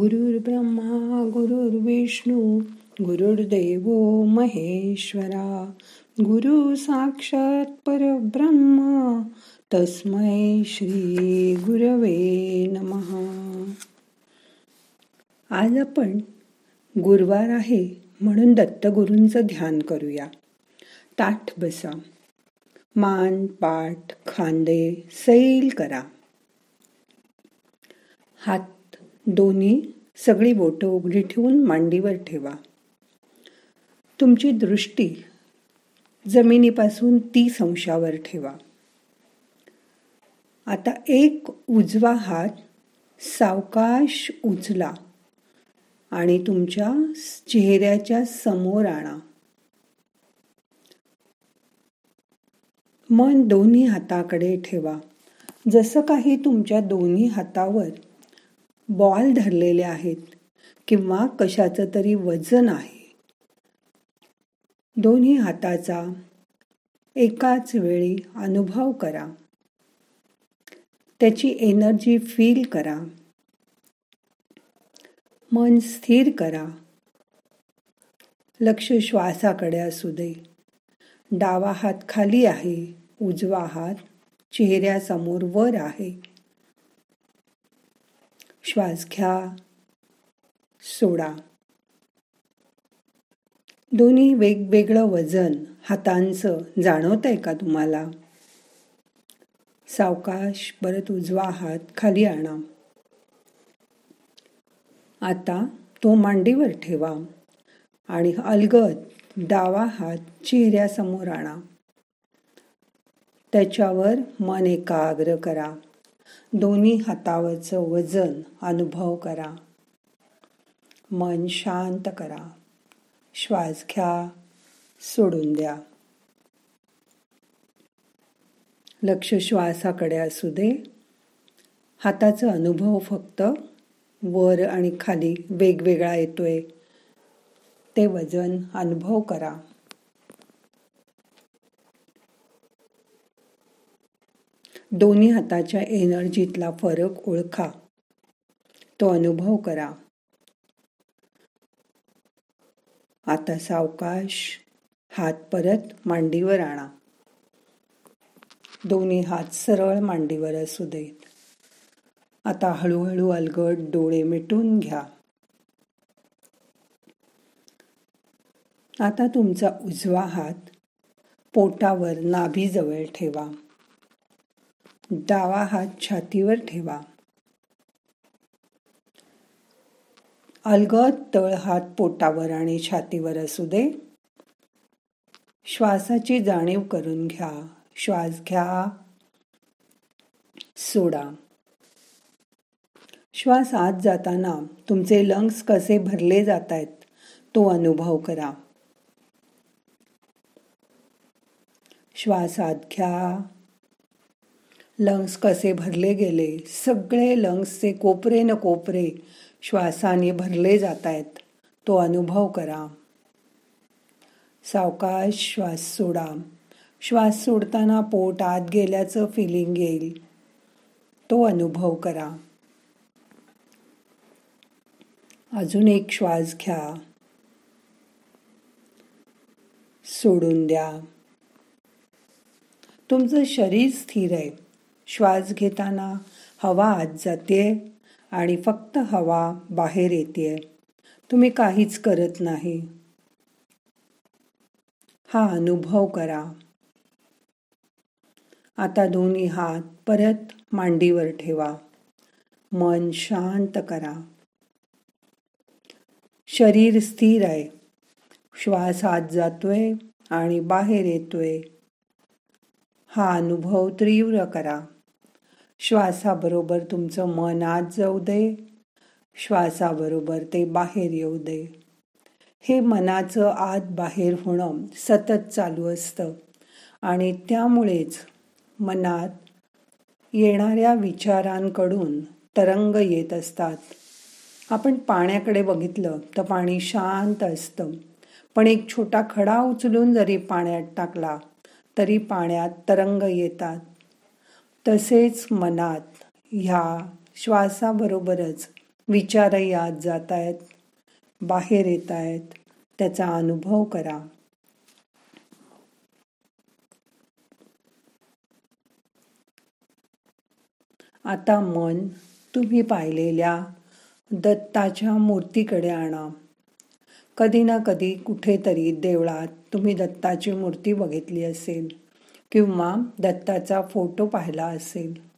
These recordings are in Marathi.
ब्रह्मा गुरुर्विष्णू गुरुर्देव महेश्वरा. गुरु साक्षात परब्रह्म तस्मै श्री गुरवे नमहा आज आपण गुरुवार आहे म्हणून दत्तगुरूंचं ध्यान करूया. ताठ बसा. मान पाठ खांदे सैल करा. हात दोन्ही सगळी बोटं उघडी ठेवून मांडीवर ठेवा. तुमची दृष्टी जमिनीपासून तीस अंशावर ठेवा. आता एक उजवा हात सावकाश उचला आणि तुमच्या चेहऱ्याच्या समोर आणा. मन दोन्ही हाताकडे ठेवा. जसं काही तुमच्या दोन्ही हातावर बॉल धरलेले आहेत किंवा कशाचं तरी वजन आहे. दोन्ही हाताचा एकाच वेळी अनुभव करा. त्याची एनर्जी फील करा. मन स्थिर करा. लक्ष श्वासाकडे असू दे. डावा हात खाली आहे उजवा हात चेहऱ्यासमोर वर आहे. श्वास घ्या सोडा. दोन्ही वेगवेगळं वजन हातांचं जाणवत आहे का तुम्हाला? सावकाश परत उजवा हात खाली आणा. आता तो मांडीवर ठेवा आणि अलगद डावा हात चेहऱ्यासमोर आणा. त्याच्यावर मन एकाग्र करा. दोन्ही हातावरचं वजन अनुभव करा. मन शांत करा. श्वास घ्या. सोडून द्या. लक्ष श्वासाकडे असू दे. हाताचा अनुभव फक्त वर आणि खाली वेगवेगळा येतोय. ते वजन अनुभव करा. दोन्ही हाताच्या एनर्जीतला फरक ओळखा. तो अनुभव करा. आता सावकाश हात परत मांडीवर आणा. दोन्ही हात सरळ मांडीवर असू देत. आता हळूहळू अलगट डोळे मिटून घ्या. आता तुमचा उजवा हात पोटावर नाभीजवळ ठेवा. डावा हात छातीवर ठेवा. अलगद तळ हात पोटावर आणि छातीवर असू दे. श्वासाची जाणीव करून घ्या. श्वास घ्या. सोडा. श्वास आत जाताना तुमचे लंग्स कसे भरले जात आहेत तो अनुभव करा. श्वास आत घ्या. लंग्स कसे भरले गेले? सगळे लंग्सचे कोपरे न कोपरे श्वासाने भरले जात आहेत तो अनुभव करा. सावकाश श्वास सोडा. श्वास सोडताना पोट आत गेल्याचं फिलिंग येईल. तो अनुभव करा. अजून एक श्वास घ्या. सोडून द्या. तुमचं शरीर स्थिर आहे. श्वास घेताना हवा आत जाते आणि फक्त हवा बाहेर येते तुम्ही काहीच करत नाही. हा अनुभव करा. आता दोन्ही हात परत मांडीवर ठेवा. मन शांत करा. शरीर स्थिर आहे. श्वास आत जातोय आणि बाहेर येतोय. हा अनुभव तीव्र करा. श्वासाबरोबर तुमचं मन आत जाऊ दे. श्वासाबरोबर ते बाहेर येऊ दे. हे मनाचं आत बाहेर होणं सतत चालू असतं. आणि त्यामुळेच मनात येणाऱ्या विचारांकडून तरंग येत असतात. आपण पाण्याकडे बघितलं तर पाणी शांत असतं. पण एक छोटा खडा उचलून जरी पाण्यात टाकला तरी पाण्यात तरंग येतात. तसेच मनात ह्या श्वासाबरोबरच विचारही आत जात आहेत बाहेर येत आहेत त्याचा अनुभव करा. आता मन तुम्ही पाहिलेल्या दत्ताच्या मूर्तीकडे आणा. कधी ना कधी कुठेतरी देवळात तुम्ही दत्ताची मूर्ती बघितली असेल. किंवा दत्ताचा फोटो पाहिला असेल.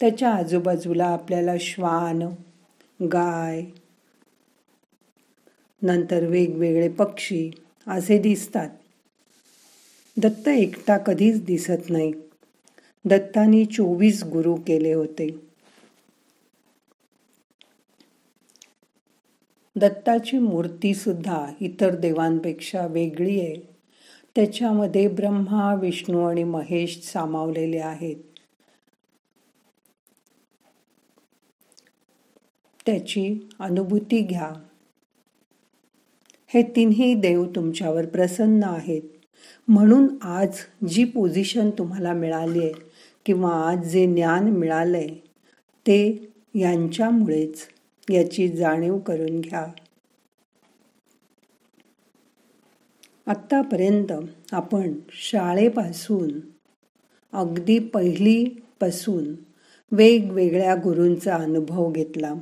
त्याच्या आजूबाजूला आपल्याला श्वान गाय नंतर वेगवेगळे पक्षी असे दिसतात. दत्त एकटा कधीच दिसत नाही. दत्तानी चोवीस गुरु केले होते. दत्ताची मूर्ती सुद्धा इतर देवांपेक्षा वेगळी आहे. त्याच्यामध्ये ब्रह्मा विष्णू आणि महेश सामावलेले आहेत. त्याची अनुभूती घ्या. हे तिन्ही देव तुमच्यावर प्रसन्न आहेत. म्हणून आज जी पोझिशन तुम्हाला मिळाली आहे किंवा आज जे ज्ञान मिळालंय ते यांच्यामुळेच याची जाणीव करून घ्या. आत्तापर्यंत आपण शाळेपासून अगदी पहिलीपासून वेगवेगळ्या गुरूंचा अनुभव घेतला.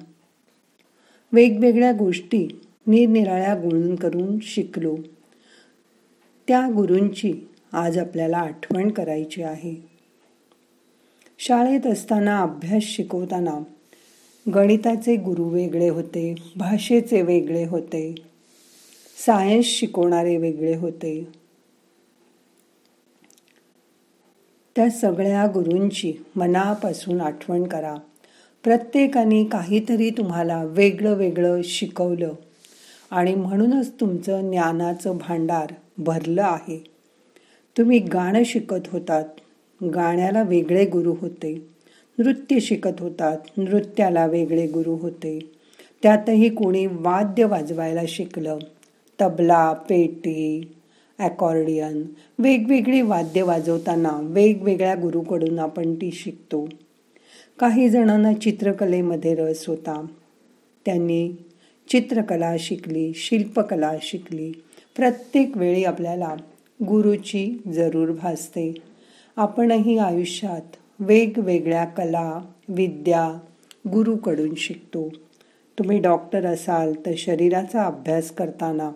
वेगवेगळ्या गोष्टी निरनिराळ्या गुण करून शिकलो. त्या गुरूंची आज आपल्याला आठवण करायची आहे. शाळेत असताना अभ्यास शिकवताना गणिताचे गुरु वेगळे होते भाषेचे वेगळे होते सायन्स शिकवणारे वेगळे होते. त्या सगळ्या गुरूंची मनापासून आठवण करा. प्रत्येकाने काहीतरी तुम्हाला वेगळं वेगळं शिकवलं आणि म्हणूनच तुमचं ज्ञानाचं भांडार भरलं आहे. तुम्ही गाणं शिकत होतात. गाण्याला वेगळे गुरु होते. नृत्य शिकत होतात. नृत्याला वेगळे गुरु होते. त्यातही कोणी वाद्य वाजवायला शिकलं. तबला पेटी ॲकॉर्डियन वेगवेगळी वाद्य वाजवताना वेगवेगळ्या गुरुकडून आपण ती शिकतो. काही जणांना चित्रकलेमध्ये रस होता. त्यांनी चित्रकला शिकली शिल्पकला शिकली. प्रत्येक वेळी आपल्याला गुरुची जरूर भासते. आपणही आयुष्यात वेगवेगळ्या कला विद्या गुरुकडून शिकतो. तुम्ही डॉक्टर असाल तर शरीराचा अभ्यास करताना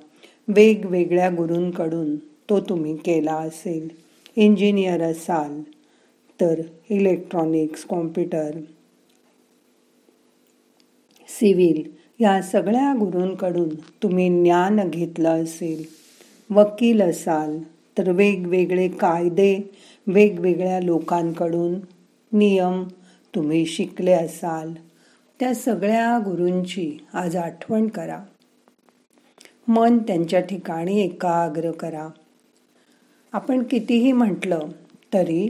वेगवेगळ्या गुरूंकडून तो तुम्ही केला असेल. इंजिनियर असाल तर इलेक्ट्रॉनिक्स कॉम्प्युटर सिव्हिल या सगळ्या गुरूंकडून तुम्ही ज्ञान घेतलं असेल. वकील असाल तर वेगवेगळे कायदे वेगवेगळ्या लोकांकडून नियम तुम्ही शिकले असाल. त्या सगळ्या गुरूंची आज आठवण करा. मन त्यांच्या ठिकाणी एकाग्र करा. आपण कितीही म्हटलं तरी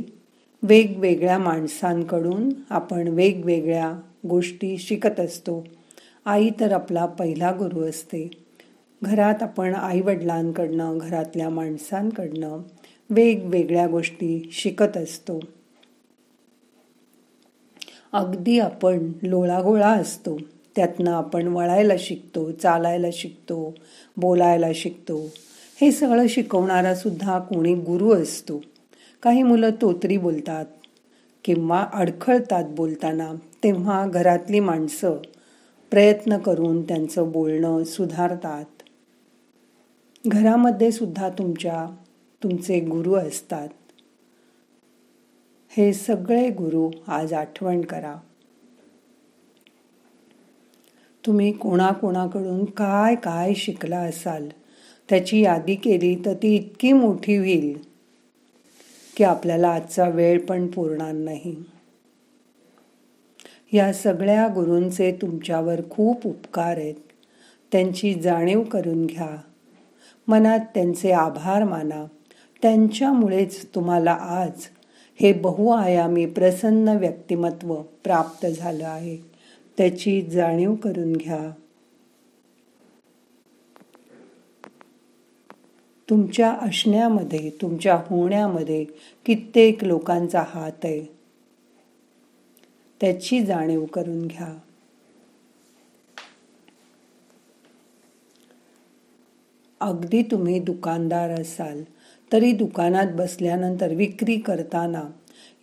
वेगवेगळ्या माणसांकडून आपण वेगवेगळ्या गोष्टी शिकत असतो. आई तर आपला पहिला गुरु असते. घरात आपण आईवडिलांकडनं घरातल्या माणसांकडनं वेगवेगळ्या गोष्टी शिकत असतो. अगदी आपण लोळागोळा असतो. त्यातनं आपण वळायला शिकतो चालायला शिकतो बोलायला शिकतो. हे सगळं शिकवणारा सुद्धा कोणी गुरु असतो. काही मुलं तोतरी बोलतात किंवा अडखळतात बोलताना तेव्हा घरातली माणसं प्रयत्न करून त्यांचं बोलणं सुधारतात. घरामध्ये सुद्धा तुमच्या तुमचे गुरु असतात. हे सगळे गुरु आज आठवण करा. तुम्ही कोणाकोणाकडून काय काय शिकला असाल? त्याची यादी केली तर ती इतकी मोठी होईल की आपल्याला आजचा वेळ पण पुरणार नाही. या सगळ्या गुरूंचे तुमच्यावर खूप उपकार आहेत. त्यांची जाणीव करून घ्या. मनात त्यांचे आभार माना. त्यांच्यामुळेच तुम्हाला आज हे बहुआयामी प्रसन्न व्यक्तिमत्व प्राप्त झालं आहे. त्याची जाणीव करून घ्या. तुमच्या असण्यामध्ये तुमच्या होण्यामध्ये कित्येक लोकांचा हात आहे. त्याची जाणीव करून घ्या. अगदी तुम्ही दुकानदार असाल तरी दुकानात बसल्यानंतर विक्री करताना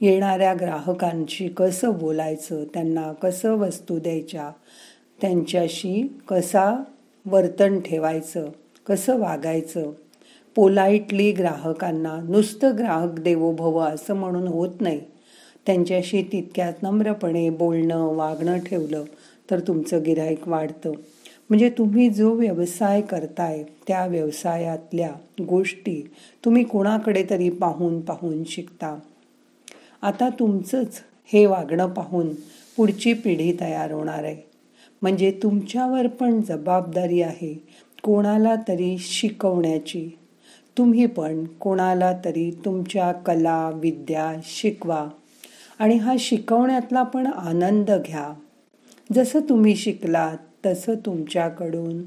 येणाऱ्या ग्राहकांशी कसं बोलायचं त्यांना कसं वस्तू द्यायच्या त्यांच्याशी कसा वर्तन ठेवायचं कसं वागायचं पोलाईटली ग्राहकांना नुसतं ग्राहक देवो भव असं म्हणून होत नाही. त्यांच्याशी तितक्यात नम्रपणे बोलणं वागणं ठेवलं तर तुमचं गिराईक वाढतं. म्हणजे तुम्ही जो व्यवसाय करताय त्या व्यवसायातल्या गोष्टी तुम्ही कोणाकडे तरी पाहून पाहून शिकता. आता तुमचंच हे वागणं पाहून पुढची पिढी तयार होणार आहे. म्हणजे तुमच्यावर पण जबाबदारी आहे कोणाला तरी शिकवण्याची. तुम्ही पण कोणाला तरी तुमच्या कला विद्या शिकवा आणि हा शिकवण्यातला पण आनंद घ्या. जसं तुम्ही शिकलात तसं तुमच्याकडून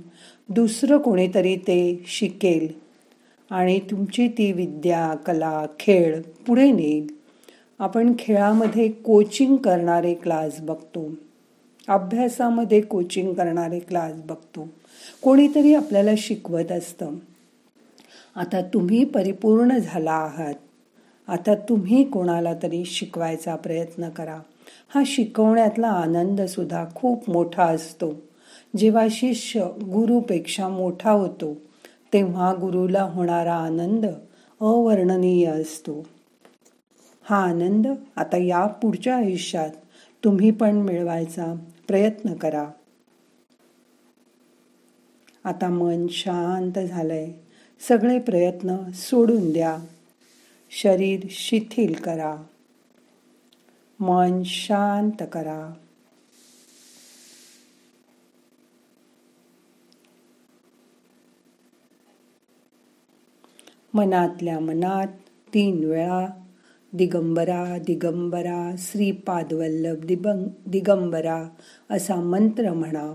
दुसरं कोणीतरी ते शिकेल आणि तुमची ती विद्या कला खेळ पुढे नेईल. आपण खेळामध्ये कोचिंग करणारे क्लास बघतो. अभ्यासामध्ये कोचिंग करणारे क्लास बघतो. कोणीतरी आपल्याला शिकवत असतं. आता तुम्ही परिपूर्ण झाला आहात. आता तुम्ही कोणाला तरी शिकवायचा प्रयत्न करा. हा शिकवण्यातला आनंद सुद्धा खूप मोठा असतो. जेव्हा शिष्य गुरुपेक्षा मोठा होतो तेव्हा गुरुला होणारा आनंद अवर्णनीय असतो. हा आनंद आता या पुढच्या आयुष्यात तुम्ही पण मिळवायचा प्रयत्न करा. आता मन शांत झालंय. सगळे प्रयत्न सोडून द्या. शरीर शिथिल करा. मन शांत करा. मनातल्या मनात तीन वेळा दिगंबरा दिगंबरा श्रीपादवल्लभ दिबंग दिगंबरा असा मंत्र म्हणा.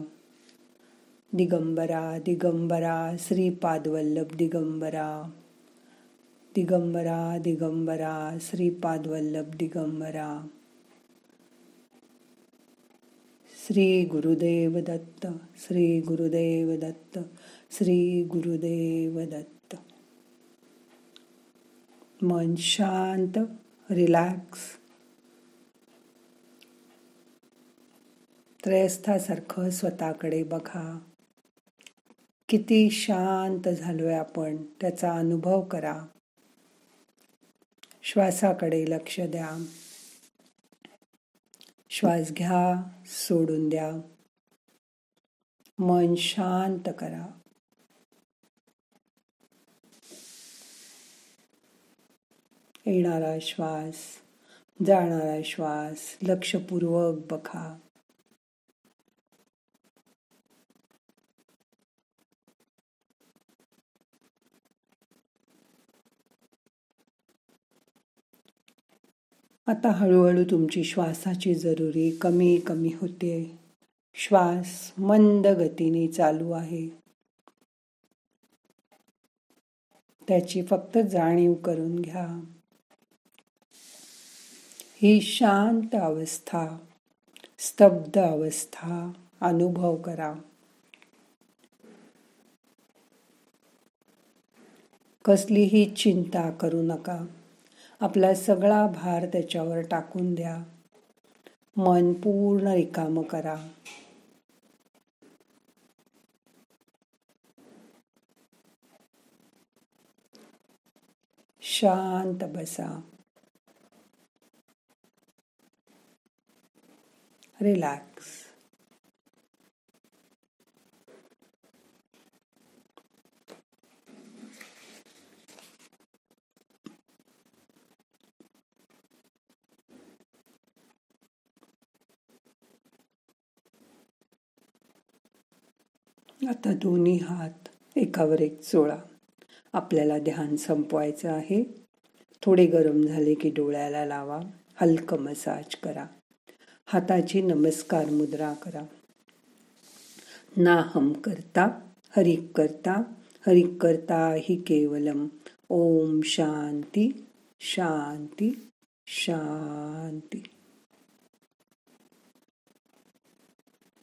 दिगंबरा दिगंबरा श्रीपादवल्लभ दिगंबरा. दिगंबरा दिगंबरा श्रीपादवल्लभ दिगंबरा. श्री गुरुदेव दत्त श्री गुरुदेव दत्त श्री गुरुदेव दत्त. मन शांत. रिलॅक्स. त्रयस्थासारखं स्वतःकडे बघा. किती शांत झालोय आपण त्याचा अनुभव करा. श्वासाकडे लक्ष द्या. श्वास घ्या सोडून द्या. मन शांत करा. येणारा श्वास जाणारा श्वास लक्षपूर्वक बघा. आता हळूहळू तुमची श्वासाची जरुरी कमी कमी होते. श्वास मंद गतीने चालू आहे. त्याची फक्त जाणीव करून घ्या. ही शांत अवस्था स्तब्ध अवस्था अनुभव करा. कसलीही चिंता करू नका. आपला सगळा भार त्याच्यावर टाकून द्या. मन पूर्ण रिकाम करा. शांत बसा. रिलॅक्स आता दोन्ही हात एकावर एक चोळा. आपल्याला ध्यान संपवायचं आहे. थोडे गरम झाले की डोळ्याला लावा. हलकं मसाज करा. हाताची नमस्कार मुद्रा करा. नाहम करता हरिक करता हरिक करता हि केवलम. ओम शांती शांती शांती.